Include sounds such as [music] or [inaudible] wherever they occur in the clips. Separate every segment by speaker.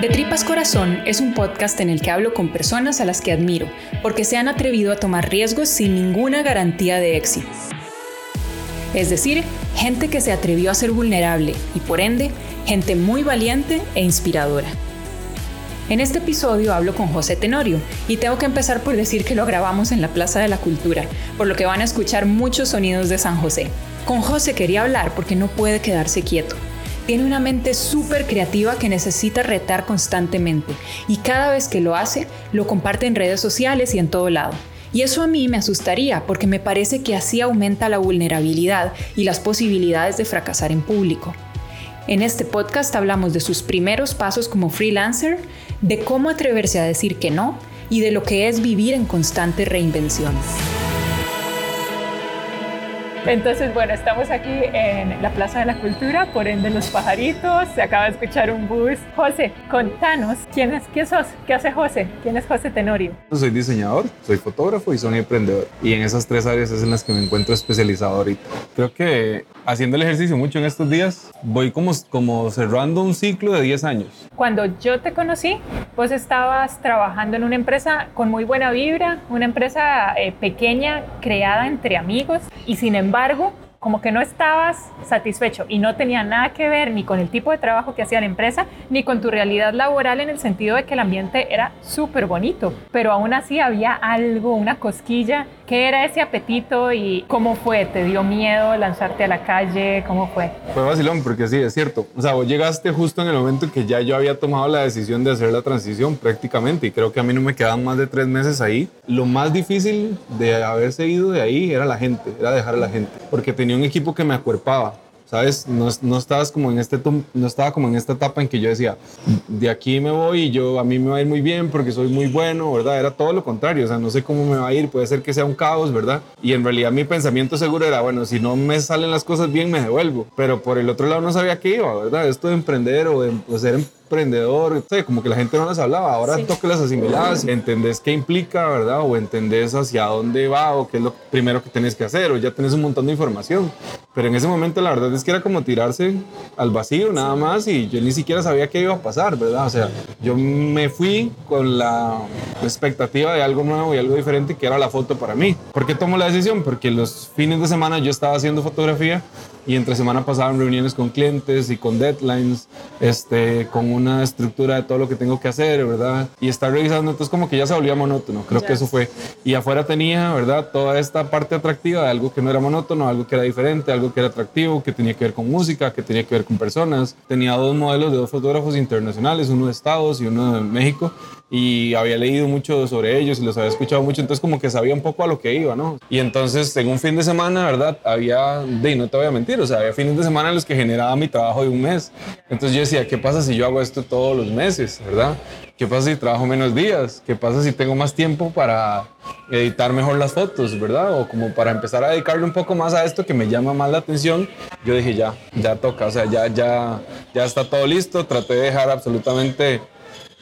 Speaker 1: De Tripas Corazón es un podcast en el que hablo con personas a las que admiro, porque se han atrevido a tomar riesgos sin ninguna garantía de éxito. Es decir, gente que se atrevió a ser vulnerable y por ende, gente muy valiente e inspiradora. En este episodio hablo con José Tenorio y tengo que empezar por decir que lo grabamos en la Plaza de la Cultura, por lo que van a escuchar muchos sonidos de San José. Con José quería hablar porque no puede quedarse quieto. Tiene una mente súper creativa que necesita retar constantemente y cada vez que lo hace, lo comparte en redes sociales y en todo lado. Y eso a mí me asustaría porque me parece que así aumenta la vulnerabilidad y las posibilidades de fracasar en público. En este podcast hablamos de sus primeros pasos como freelancer, de cómo atreverse a decir que no y de lo que es vivir en constante reinvención. Entonces, bueno, estamos aquí en la Plaza de la Cultura, por ende los pajaritos, se acaba de escuchar un bus. José, contanos, ¿quién es, quién sos? ¿Qué hace José? ¿Quién es José Tenorio?
Speaker 2: Soy diseñador, soy fotógrafo y soy emprendedor. Y en esas tres áreas es en las que me encuentro especializado ahorita. Creo que haciendo el ejercicio mucho en estos días, voy como, como cerrando un ciclo de 10 años.
Speaker 1: Cuando yo te conocí, vos estabas trabajando en una empresa con muy buena vibra, una empresa eh, pequeña creada entre amigos y sin embargo como que no estabas satisfecho y no tenía nada que ver ni con el tipo de trabajo que hacía la empresa, ni con tu realidad laboral en el sentido de que el ambiente era súper bonito, pero aún así había algo, una cosquilla. ¿Qué era ese apetito y cómo fue? ¿Te dio miedo lanzarte a la calle? ¿Cómo fue?
Speaker 2: Fue vacilón, porque sí, es cierto. O sea, vos llegaste justo en el momento en que ya yo había tomado la decisión de hacer la transición prácticamente y creo que a mí no me quedaban más de tres meses ahí. Lo más difícil de haberse ido de ahí era la gente, era dejar a la gente, porque tenía un equipo que me acuerpaba. ¿Sabes? No, no, estabas como en este, no estaba como en esta etapa en que yo decía, de aquí me voy y yo a mí me va a ir muy bien porque soy muy bueno, ¿verdad? Era todo lo contrario, o sea, no sé cómo me va a ir, puede ser que sea un caos, ¿verdad? Y en realidad mi pensamiento seguro era, bueno, si no me salen las cosas bien, me devuelvo. Pero por el otro lado no sabía qué iba, ¿verdad? Esto de emprender o de pues, ser emprendedor, como que la gente no les hablaba, ahora toque las asimiladas, entendés qué implica, ¿verdad? O entendés hacia dónde va o qué es lo primero que tenés que hacer, o ya tenés un montón de información. Pero en ese momento la verdad es que era como tirarse al vacío nada más y yo ni siquiera sabía qué iba a pasar, ¿verdad? O sea, yo me fui con la expectativa de algo nuevo y algo diferente que era la foto para mí. ¿Por qué tomo la decisión? Porque los fines de semana yo estaba haciendo fotografía y entre semana pasaban reuniones con clientes y con deadlines, este, con una estructura de todo lo que tengo que hacer, ¿verdad? Y estar revisando, entonces como que ya se volvía monótono, creo que eso fue. Y afuera tenía, ¿verdad? Toda esta parte atractiva de algo que no era monótono, algo que era diferente, algo que era atractivo, que tenía que ver con música, que tenía que ver con personas. Tenía dos modelos de dos fotógrafos internacionales, uno de Estados y uno de México, y había leído mucho sobre ellos y los había escuchado mucho, entonces como que sabía un poco a lo que iba, ¿no? Y entonces en un fin de semana, ¿verdad? Había, de no te voy a mentir, o sea, había fines de semana en los que generaba mi trabajo de un mes. Entonces yo decía, ¿qué pasa si yo hago esto todos los meses, ¿verdad? ¿Qué pasa si trabajo menos días? ¿Qué pasa si tengo más tiempo para editar mejor las fotos, ¿verdad? O como para empezar a dedicarle un poco más a esto que me llama más la atención. Yo dije, ya, ya toca, o sea, ya, ya, ya está todo listo. Traté de dejar absolutamente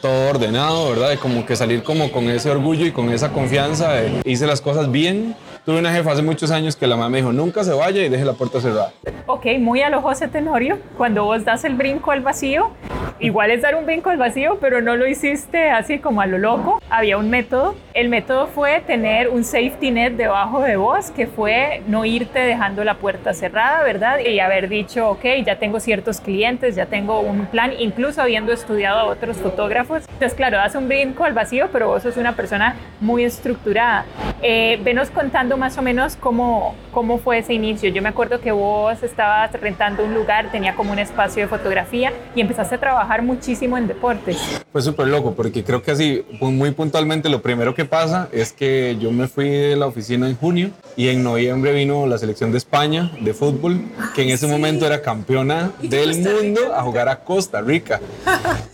Speaker 2: todo ordenado, ¿verdad? De como que salir como con ese orgullo y con esa confianza. De, hice las cosas bien. Tuve una jefa hace muchos años que la mamá me dijo, nunca se vaya y deje la puerta cerrada.
Speaker 1: Ok, muy a lo José Tenorio, cuando vos das el brinco al vacío, igual es dar un brinco al vacío, pero no lo hiciste así como a lo loco. Había un método. El método fue tener un safety net debajo de vos, que fue no irte dejando la puerta cerrada, ¿verdad? Y haber dicho, ok, ya tengo ciertos clientes, ya tengo un plan, incluso habiendo estudiado a otros fotógrafos. Entonces, claro, das un brinco al vacío, pero vos sos una persona muy estructurada. Eh, venos contando más o menos cómo, cómo fue ese inicio. Yo me acuerdo que vos estabas rentando un lugar, tenía como un espacio de fotografía y empezaste a trabajar muchísimo en deportes.
Speaker 2: Fue súper loco porque creo que así, muy puntualmente, lo primero que pasa es que yo me fui de la oficina en junio y en noviembre vino la selección de España de fútbol, que en ese momento era campeona [laughs] del mundo a jugar a Costa Rica.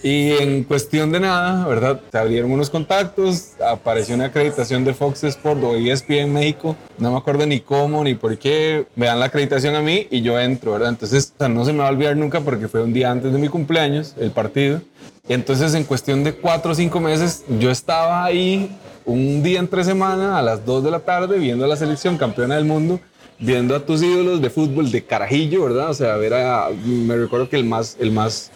Speaker 2: Y en cuestión de nada, ¿verdad? Se abrieron unos contactos, apareció una acreditación de Fox Sport o ESPN México, no me acuerdo ni cómo ni por qué, me dan la acreditación a mí y yo entro, ¿verdad? Entonces, no se me va a olvidar nunca porque fue un día antes de mi cumpleaños, el partido. Entonces, en cuestión de cuatro o cinco meses, yo estaba ahí un día entre semana a las 2 de la tarde viendo a la selección campeona del mundo, viendo a tus ídolos de fútbol de carajillo, ¿verdad? O sea, ver a, me recuerdo que el más, el más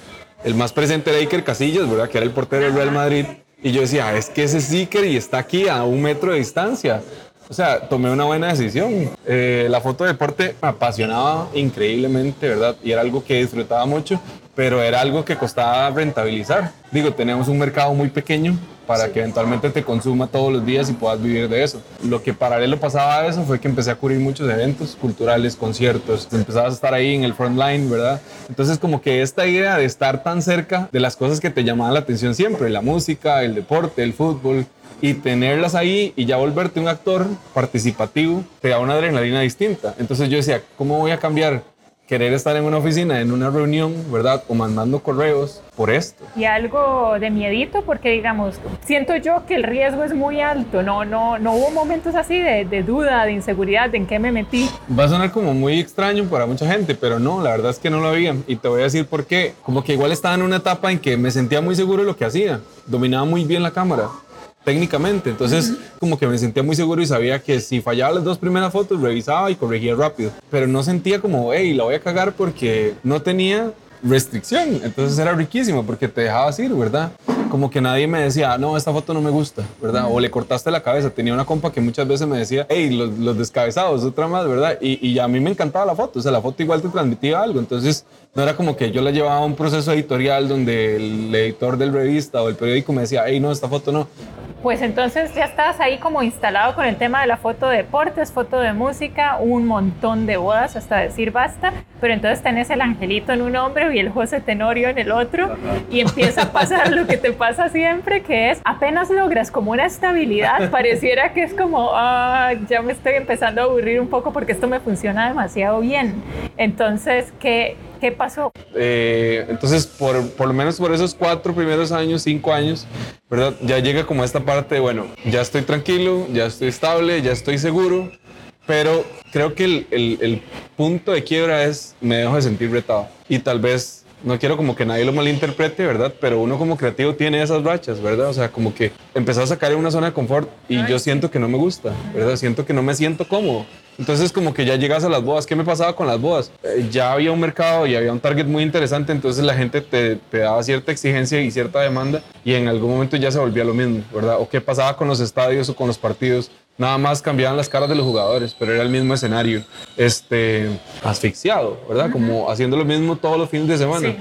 Speaker 2: el más presente era Iker Casillas, ¿verdad? Que era el portero del Real Madrid. Y yo decía, es que ese es y está aquí a un metro de distancia. O sea, tomé una buena decisión. Eh, la foto de deporte me apasionaba increíblemente, ¿verdad? Y era algo que disfrutaba mucho, pero era algo que costaba rentabilizar. Digo, tenemos un mercado muy pequeño para que eventualmente te consuma todos los días y puedas vivir de eso. Lo que paralelo pasaba a eso fue que empecé a cubrir muchos eventos culturales, conciertos, empezabas a estar ahí en el front line, ¿verdad? Entonces como que esta idea de estar tan cerca de las cosas que te llamaban la atención siempre, la música, el deporte, el fútbol, y tenerlas ahí y ya volverte un actor participativo te da una adrenalina distinta. Entonces yo decía, ¿cómo voy a cambiar querer estar en una oficina, en una reunión, ¿verdad? O mandando correos por esto.
Speaker 3: Y algo de miedito, porque digamos, siento yo que el riesgo es muy alto, no, no, no hubo momentos así de, de, duda, de inseguridad, de en qué me metí.
Speaker 2: Va a sonar como muy extraño para mucha gente, pero no, la verdad es que no lo había. Y te voy a decir por qué. Como que igual estaba en una etapa en que me sentía muy seguro de lo que hacía, dominaba muy bien la cámara técnicamente. Entonces, como que me sentía muy seguro y sabía que si fallaba las dos primeras fotos, revisaba y corregía rápido. Pero no sentía como, hey, la voy a cagar porque no tenía restricción. Entonces era riquísimo porque te dejabas ir, ¿verdad? Como que nadie me decía, no, esta foto no me gusta, ¿verdad? O le cortaste la cabeza. Tenía una compa que muchas veces me decía, hey, los, los descabezados, otra más, ¿verdad? Y, y, a mí me encantaba la foto, o sea, la foto igual te transmitía algo. Entonces no era como que yo la llevaba a un proceso editorial donde el editor del revista o el periódico me decía, hey, no, esta foto no
Speaker 3: pues entonces ya estabas ahí como instalado con el tema de la foto de deportes, foto de música, un montón de bodas hasta decir basta, pero entonces tenés el angelito en un hombre y el José Tenorio en el otro y empieza a pasar lo que te pasa siempre, que es apenas logras como una estabilidad, pareciera que es como, ah, ya me estoy empezando a aburrir un poco porque esto me funciona demasiado bien. Entonces, ¿qué, ¿Qué pasó?
Speaker 2: Eh, entonces, por, por, lo menos por esos cuatro primeros años, cinco años, ¿verdad? Ya llega como esta parte, bueno, ya estoy tranquilo, ya estoy estable, ya estoy seguro, pero creo que el, punto de quiebra es me dejo de sentir retado y tal vez no quiero como que nadie lo malinterprete, ¿verdad? Pero uno como creativo tiene esas rachas, ¿verdad? O sea, como que empezó a sacar en una zona de confort y yo siento que no me gusta, ¿verdad? Siento que no me siento cómodo. Entonces como que ya llegas a las bodas. ¿Qué me pasaba con las bodas? Eh, ya había un mercado y había un target muy interesante, entonces la gente te, te, daba cierta exigencia y cierta demanda y en algún momento ya se volvía lo mismo, ¿verdad? O qué pasaba con los estadios o con los partidos. Nada más cambiaban las caras de los jugadores, pero era el mismo escenario, este, asfixiado, ¿verdad? Como haciendo lo mismo todos los fines de semana. Sí.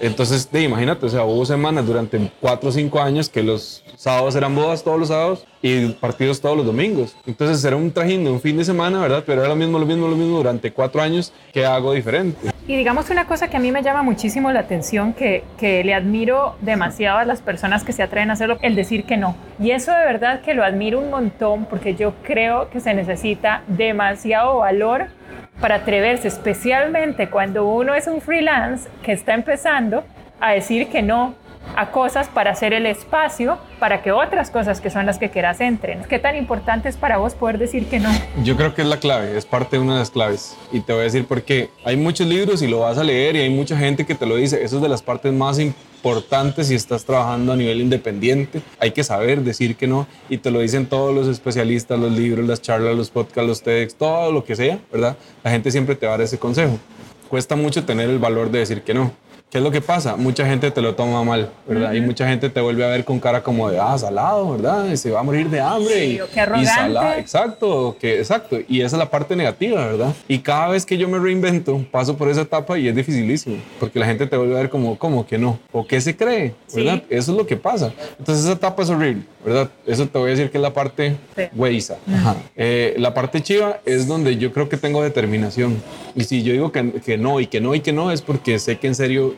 Speaker 2: Entonces, de, imagínate, o sea, hubo semanas durante cuatro o cinco años que los sábados eran bodas todos los sábados y partidos todos los domingos. Entonces era un trajín de un fin de semana, ¿verdad? Pero era lo mismo, lo mismo, lo mismo durante cuatro años que hago diferente.
Speaker 3: Y digamos una cosa que a mí me llama muchísimo la atención, que, que le admiro demasiado a las personas que se atreven a hacerlo, el decir que no. Y eso de verdad que lo admiro un montón porque yo creo que se necesita demasiado valor para atreverse, especialmente cuando uno es un freelance que está empezando a decir que no a cosas para hacer el espacio para que otras cosas que son las que quieras entren. ¿Qué tan importante es para vos poder decir que no?
Speaker 2: Yo creo que es la clave, es parte de una de las claves. Y te voy a decir por qué. Hay muchos libros y lo vas a leer y hay mucha gente que te lo dice. Eso es de las partes más importantes si estás trabajando a nivel independiente. Hay que saber decir que no y te lo dicen todos los especialistas, los libros, las charlas, los podcasts, los TEDx, todo lo que sea, ¿verdad? La gente siempre te va a dar ese consejo. Cuesta mucho tener el valor de decir que no. ¿Qué es lo que pasa? Mucha gente te lo toma mal, ¿verdad? Y mucha gente te vuelve a ver con cara como de, ah, salado, ¿verdad? Y se va a morir de hambre.
Speaker 3: Sí,
Speaker 2: y,
Speaker 3: o qué arrogante.
Speaker 2: y salado, exacto, que, exacto. Y esa es la parte negativa, ¿verdad? Y cada vez que yo me reinvento, paso por esa etapa y es dificilísimo, porque la gente te vuelve a ver como, ¿cómo que no? ¿O qué se cree? ¿Verdad? Sí. Eso es lo que pasa. Entonces esa etapa es horrible, ¿verdad? Eso te voy a decir que es la parte sí. güeyza. Eh, la parte chiva es donde yo creo que tengo determinación. Y si yo digo que, que no y que no y que no, es porque sé que en serio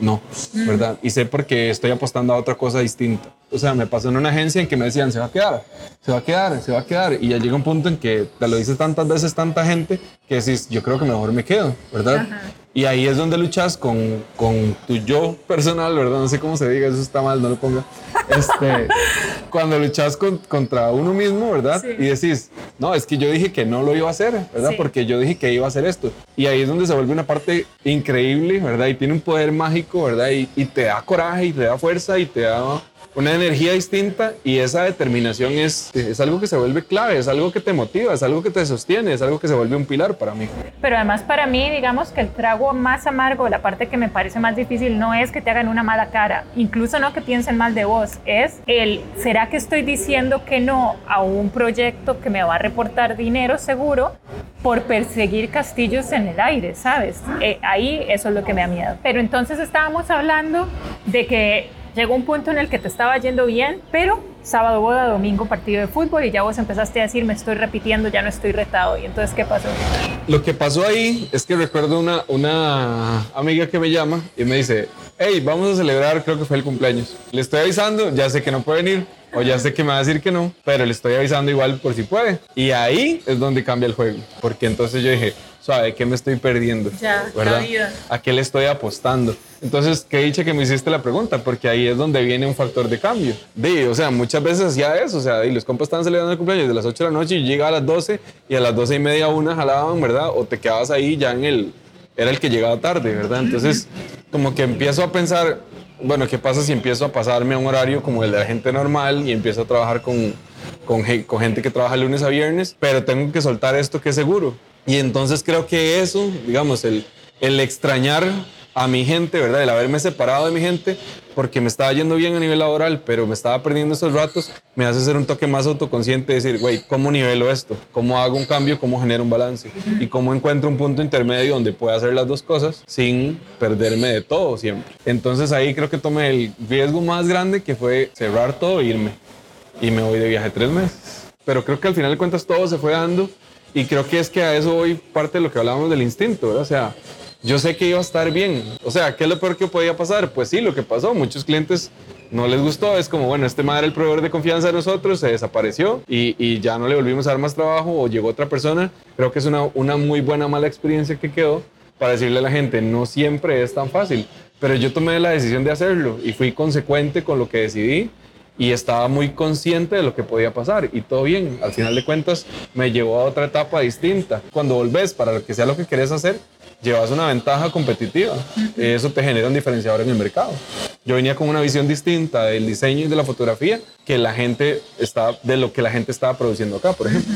Speaker 2: no, ¿verdad? Y sé porque estoy apostando a otra cosa distinta. O sea, me pasó en una agencia en que me decían, se va a quedar, se va a quedar, se va a quedar. Y ya llega un punto en que te lo dice tantas veces tanta gente que decís, yo creo que mejor me quedo, ¿verdad? Ajá. Y ahí es donde luchas con, con, tu yo personal, ¿verdad? No sé cómo se diga, eso está mal, no lo ponga. [laughs] Este, cuando luchas con, contra uno mismo, ¿verdad? Sí. Y decís, no, es que yo dije que no lo iba a hacer, ¿verdad? Sí. Porque yo dije que iba a hacer esto. Y ahí es donde se vuelve una parte increíble, ¿verdad? Y tiene un poder mágico, ¿verdad? Y, y te da coraje y te da fuerza y te da una energía distinta y esa determinación es, es algo que se vuelve clave, es algo que te motiva, es algo que te sostiene, es algo que se vuelve un pilar para mí.
Speaker 3: Pero además para mí, digamos que el trago más amargo, la parte que me parece más difícil, no es que te hagan una mala cara, incluso no que piensen mal de vos, es el, ¿será que estoy diciendo que no a un proyecto que me va a reportar dinero seguro por perseguir castillos en el aire, ¿sabes? Eh, ahí eso es lo que me da miedo. Pero entonces estábamos hablando de que llegó un punto en el que te estaba yendo bien, pero sábado boda, domingo partido de fútbol y ya vos empezaste a decir, me estoy repitiendo, ya no estoy retado. ¿Y entonces qué pasó?
Speaker 2: Lo que pasó ahí es que recuerdo una, una amiga que me llama y me dice, hey, vamos a celebrar, creo que fue el cumpleaños. Le estoy avisando, ya sé que no puede venir, o ya sé que me va a decir que no, pero le estoy avisando igual por si puede. Y ahí es donde cambia el juego, porque entonces yo dije, suave, ¿qué me estoy perdiendo?
Speaker 3: Ya,
Speaker 2: ¿verdad? ¿A qué le estoy apostando? Entonces, qué dicha que me hiciste la pregunta, porque ahí es donde viene un factor de cambio. De, o sea, muchas veces hacía eso, o sea, y los compas estaban celebrando el cumpleaños de las 8 de la noche y llegaba a las 12 y a las 12 y media una jalaban, ¿verdad? O te quedabas ahí ya en el, era el que llegaba tarde, ¿verdad? Entonces, como que empiezo a pensar, bueno, ¿qué pasa si empiezo a pasarme a un horario como el de la gente normal y empiezo a trabajar con, con, con gente que trabaja lunes a viernes, pero tengo que soltar esto que es seguro? Y entonces creo que eso, digamos, el, el extrañar a mi gente, ¿verdad? El haberme separado de mi gente porque me estaba yendo bien a nivel laboral, pero me estaba perdiendo esos ratos, me hace ser un toque más autoconsciente de decir, güey, ¿cómo nivelo esto? ¿Cómo hago un cambio? ¿Cómo genero un balance? Y cómo encuentro un punto intermedio donde pueda hacer las dos cosas sin perderme de todo siempre. Entonces ahí creo que tomé el riesgo más grande que fue cerrar todo e irme. Y me voy de viaje tres meses. Pero creo que al final de cuentas todo se fue dando y creo que es que a eso hoy parte de lo que hablábamos del instinto, ¿verdad? O sea, yo sé que iba a estar bien. O sea, ¿qué es lo peor que podía pasar? Pues sí, lo que pasó. Muchos clientes no les gustó. Es como, bueno, este madre el proveedor de confianza de nosotros, se desapareció y, y ya no le volvimos a dar más trabajo o llegó otra persona. Creo que es una, una muy buena, mala experiencia que quedó para decirle a la gente, no siempre es tan fácil. Pero yo tomé la decisión de hacerlo y fui consecuente con lo que decidí y estaba muy consciente de lo que podía pasar y todo bien. Al final de cuentas me llevó a otra etapa distinta. Cuando volvés para lo que sea lo que querés hacer, llevas una ventaja competitiva. Eso te genera un diferenciador en el mercado. Yo venía con una visión distinta del diseño y de la fotografía que la gente está de lo que la gente estaba produciendo acá, por ejemplo.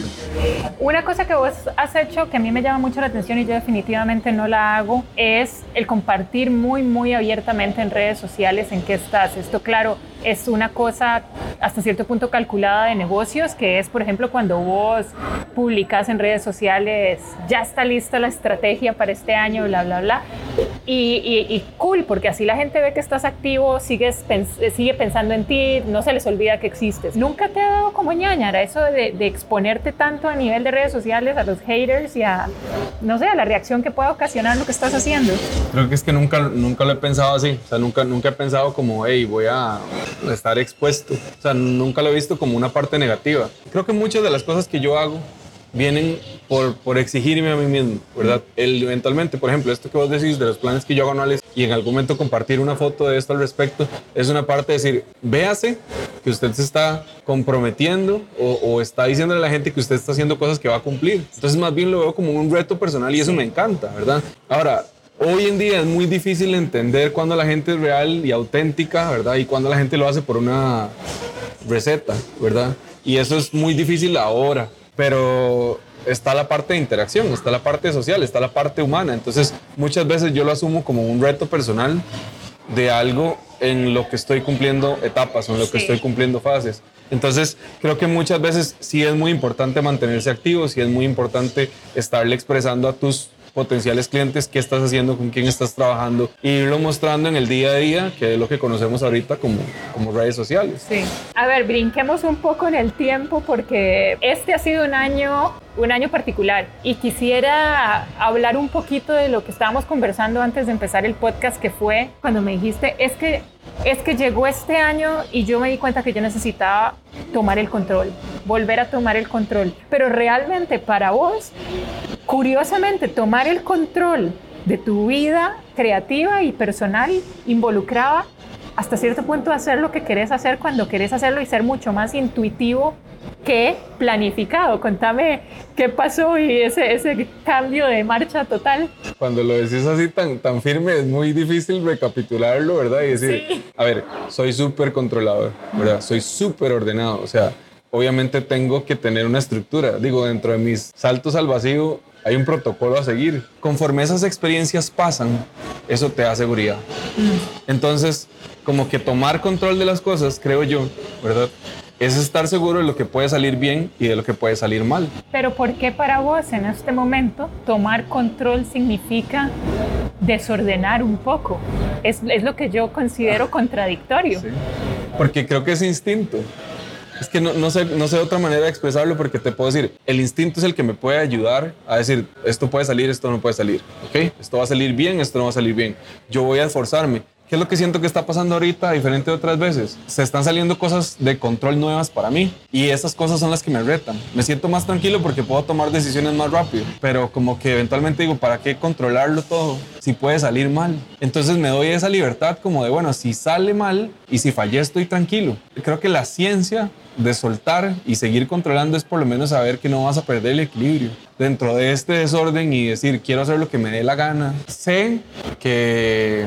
Speaker 3: Una cosa que vos has hecho que a mí me llama mucho la atención y yo definitivamente no la hago es el compartir muy, muy abiertamente en redes sociales en qué estás. Esto, claro, es una cosa hasta cierto punto calculada de negocios, que es, por ejemplo, cuando vos publicas en redes sociales, ya está lista la estrategia para este año, bla, bla, bla. Y, y- y cool, porque así la gente ve que estás activo, sigues pens- sigue pensando en ti, no se les olvida que existes. ¿Nunca te ha dado como ñañara eso de, de exponerte tanto a nivel de redes sociales a los haters y a, no sé, a la reacción que pueda ocasionar lo que estás haciendo?
Speaker 2: Creo que es que nunca, nunca lo he pensado así. O sea, nunca, nunca he pensado como, hey, voy a estar expuesto. O sea, nunca lo he visto como una parte negativa. Creo que muchas de las cosas que yo hago vienen por, por exigirme a mí mismo, ¿verdad? El, eventualmente, por ejemplo, esto que vos decís de los planes que yo hago anuales y en algún momento compartir una foto de esto al respecto, es una parte de decir, véase que usted se está comprometiendo o, o está diciéndole a la gente que usted está haciendo cosas que va a cumplir. Entonces, más bien lo veo como un reto personal y eso me encanta, ¿verdad? Ahora, Hoy en día es muy difícil entender cuándo la gente es real y auténtica, ¿verdad? Y cuándo la gente lo hace por una receta, ¿verdad? Y eso es muy difícil ahora, pero está la parte de interacción, está la parte social, está la parte humana. Entonces, muchas veces yo lo asumo como un reto personal de algo en lo que estoy cumpliendo etapas o en lo que estoy cumpliendo fases. Entonces, creo que muchas veces sí es muy importante mantenerse activo, sí es muy importante estarle expresando a tus potenciales clientes qué estás haciendo, con quién estás trabajando, e irlo mostrando en el día a día, que es lo que conocemos ahorita como, como redes sociales.
Speaker 3: Sí. A ver, brinquemos un poco en el tiempo porque este ha sido un año, un año particular y quisiera hablar un poquito de lo que estábamos conversando antes de empezar el podcast, que fue cuando me dijiste, es que, es que llegó este año y yo me di cuenta que yo necesitaba tomar el control, volver a tomar el control. Pero realmente para vos, curiosamente, tomar el control de tu vida creativa y personal involucraba hasta cierto punto hacer lo que querés hacer cuando querés hacerlo y ser mucho más intuitivo que planificado. Contame qué pasó y ese, ese cambio de marcha total.
Speaker 2: Cuando lo decís así tan, tan firme, es muy difícil recapitularlo, ¿verdad? Y decir, a ver, soy súper controlador, ¿verdad? Soy súper ordenado, o sea, obviamente tengo que tener una estructura. Digo, dentro de mis saltos al vacío hay un protocolo a seguir. Conforme esas experiencias pasan, eso te da seguridad. Mm. Entonces, como que tomar control de las cosas, creo yo, ¿verdad? Es estar seguro de lo que puede salir bien y de lo que puede salir mal.
Speaker 3: Pero ¿por qué para vos en este momento tomar control significa desordenar un poco? Es, es lo que yo considero contradictorio. Sí.
Speaker 2: Porque creo que es instinto. Es que no, no, sé, no sé otra manera de expresarlo porque te puedo decir, el instinto es el que me puede ayudar a decir, esto puede salir, esto no puede salir, ¿ok? Esto va a salir bien, esto no va a salir bien. Yo voy a esforzarme. ¿Qué es lo que siento que está pasando ahorita, diferente de otras veces? Se están saliendo cosas de control nuevas para mí y esas cosas son las que me retan. Me siento más tranquilo porque puedo tomar decisiones más rápido, pero como que eventualmente digo, ¿para qué controlarlo todo si puede salir mal? Entonces me doy esa libertad como de, bueno, si sale mal y si fallé estoy tranquilo. Creo que la ciencia de soltar y seguir controlando es por lo menos saber que no vas a perder el equilibrio dentro de este desorden y decir, quiero hacer lo que me dé la gana. Sé que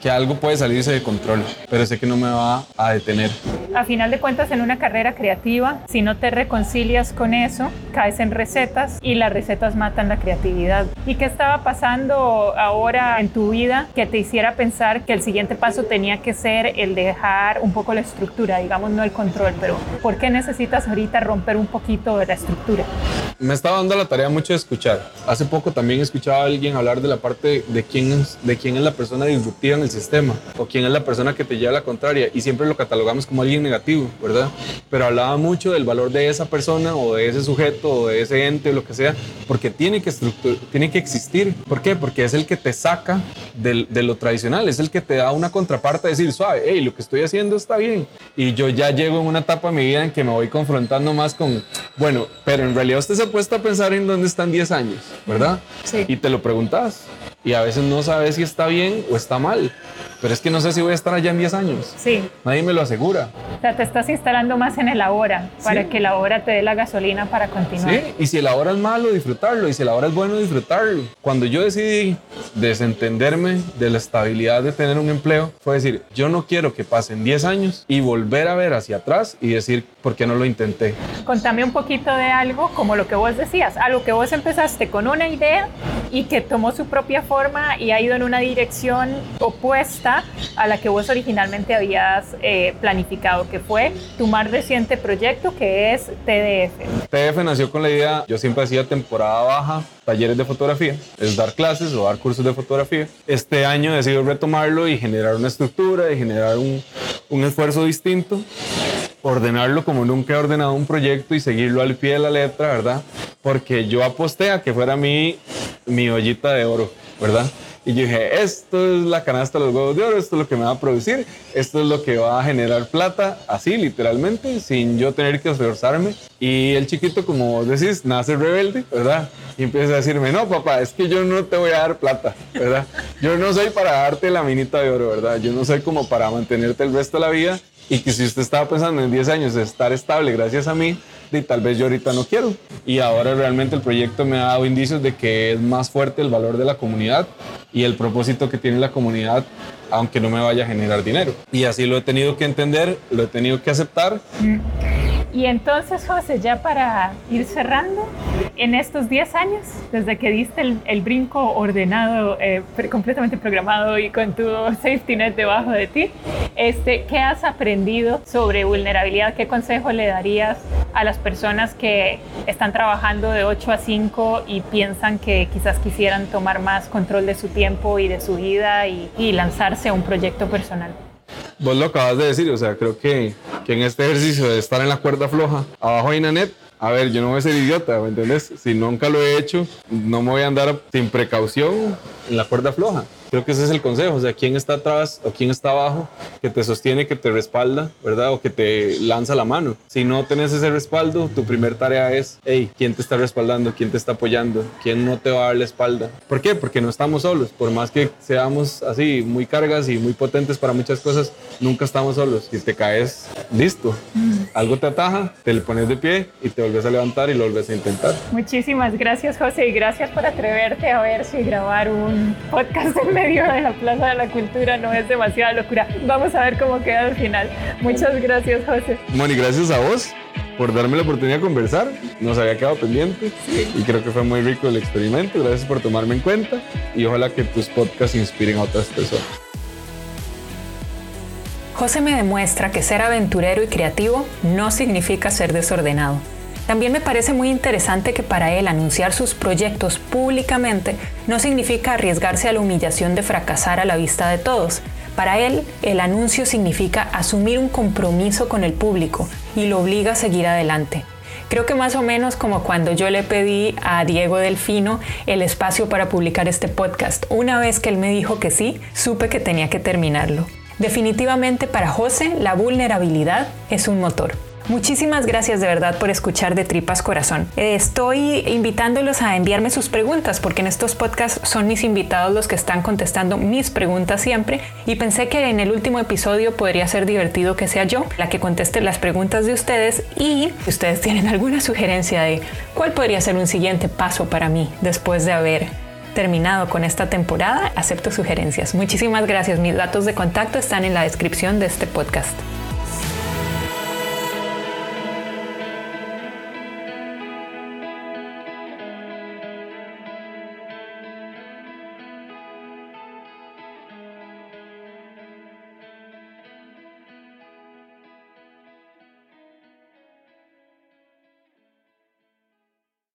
Speaker 2: que algo puede salirse de control, pero sé que no me va a detener.
Speaker 3: A final de cuentas, en una carrera creativa, si no te reconcilias con eso, caes en recetas y las recetas matan la creatividad. ¿Y qué estaba pasando ahora en tu vida que te hiciera pensar que el siguiente paso tenía que ser el dejar un poco la estructura, digamos, no el control, pero ¿por qué necesitas ahorita romper un poquito de la estructura?
Speaker 2: Me estaba dando la tarea mucho de escuchar. Hace poco también escuchaba a alguien hablar de la parte de quién es, de quién es la persona disruptiva en el sistema o quién es la persona que te lleva a la contraria y siempre lo catalogamos como alguien negativo, ¿verdad? Pero hablaba mucho del valor de esa persona o de ese sujeto o de ese ente o lo que sea, porque tiene que, tiene que existir. ¿Por qué? Porque es el que te saca de lo tradicional, es el que te da una contraparte de decir, suave, hey, lo que estoy haciendo está bien. Y yo ya llego en una etapa de mi vida en que me voy confrontando más con, bueno, pero en realidad usted se ha puesto a pensar en dónde están 10 años, ¿verdad? Sí. Y te lo preguntas y a veces no sabes si está bien o está mal. Pero es que no sé si voy a estar allá en 10 años.
Speaker 3: Sí.
Speaker 2: Nadie me lo asegura.
Speaker 3: O sea, te estás instalando más en el ahora para que la hora te dé la gasolina para continuar.
Speaker 2: Sí, y si el ahora es malo, disfrutarlo. Y si el ahora es bueno, disfrutarlo. Cuando yo decidí desentenderme de la estabilidad de tener un empleo, fue decir, yo no quiero que pasen 10 años y volver a ver hacia atrás y decir, ¿por qué no lo intenté?
Speaker 3: Contame un poquito de algo como lo que vos decías, algo que vos empezaste con una idea y que tomó su propia forma y ha ido en una dirección opuesta a la que vos originalmente habías eh, planificado, que fue tu más reciente proyecto que es TDF.
Speaker 2: TDF nació con la idea, yo siempre hacía temporada baja, talleres de fotografía, es dar clases o dar cursos de fotografía. Este año decidí retomarlo y generar una estructura y generar un, un esfuerzo distinto ordenarlo como nunca he ordenado un proyecto y seguirlo al pie de la letra, ¿verdad? Porque yo aposté a que fuera mi, mi ollita de oro, ¿verdad? Y yo dije, esto es la canasta de los huevos de oro, esto es lo que me va a producir, esto es lo que va a generar plata, así literalmente, sin yo tener que esforzarme. Y el chiquito, como decís, nace rebelde, ¿verdad? Y empieza a decirme, no, papá, es que yo no te voy a dar plata, ¿verdad? Yo no soy para darte la minita de oro, ¿verdad? Yo no soy como para mantenerte el resto de la vida y que si usted estaba pensando en 10 años estar estable gracias a mí, y tal vez yo ahorita no quiero. Y ahora realmente el proyecto me ha dado indicios de que es más fuerte el valor de la comunidad y el propósito que tiene la comunidad, aunque no me vaya a generar dinero. Y así lo he tenido que entender, lo he tenido que aceptar.
Speaker 3: Mm. Y entonces, José, ya para ir cerrando, en estos 10 años, desde que diste el, brinco ordenado, eh, completamente programado y con tu safety net debajo de ti, este, ¿qué has aprendido sobre vulnerabilidad? ¿Qué consejo le darías a las personas que están trabajando de 8 a 5 y piensan que quizás quisieran tomar más control de su tiempo y de su vida y, y lanzarse a un proyecto personal?
Speaker 2: Vos lo acabas de decir, o sea, creo que, que en este ejercicio de estar en la cuerda floja, abajo hay una net, a ver, yo no voy a ser idiota, ¿me entiendes? Si nunca lo he hecho, no me voy a andar sin precaución en la cuerda floja. Creo que ese es el consejo, o sea, quién está atrás o quién está abajo, que te sostiene, que te respalda, ¿verdad? O que te lanza la mano. Si no tenés ese respaldo, tu primer tarea es, hey, ¿quién te está respaldando? ¿Quién te está apoyando? ¿Quién no te va a dar la espalda? ¿Por qué? Porque no estamos solos. Por más que seamos así, muy cargas y muy potentes para muchas cosas, nunca estamos solos. Si te caes, listo. algo te ataja, te le pones de pie y te vuelves a levantar y lo vuelves a intentar.
Speaker 3: Muchísimas gracias, José, y gracias por atreverte a ver si grabar un podcast en medio de la Plaza de la Cultura no es demasiada locura. Vamos a ver cómo queda al final. Muchas gracias, José.
Speaker 2: Moni, gracias a vos por darme la oportunidad de conversar. Nos había quedado pendiente y creo que fue muy rico el experimento. Gracias por tomarme en cuenta y ojalá que tus podcasts inspiren a otras personas.
Speaker 1: José me demuestra que ser aventurero y creativo no significa ser desordenado. También me parece muy interesante que para él anunciar sus proyectos públicamente no significa arriesgarse a la humillación de fracasar a la vista de todos. Para él, el anuncio significa asumir un compromiso con el público y lo obliga a seguir adelante. Creo que más o menos como cuando yo le pedí a Diego Delfino el espacio para publicar este podcast. Una vez que él me dijo que sí, supe que tenía que terminarlo. Definitivamente para José la vulnerabilidad es un motor. Muchísimas gracias de verdad por escuchar de Tripas Corazón. Estoy invitándolos a enviarme sus preguntas porque en estos podcasts son mis invitados los que están contestando mis preguntas siempre y pensé que en el último episodio podría ser divertido que sea yo la que conteste las preguntas de ustedes y si ustedes tienen alguna sugerencia de cuál podría ser un siguiente paso para mí después de haber terminado con esta temporada, acepto sugerencias. Muchísimas gracias. Mis datos de contacto están en la descripción de este podcast.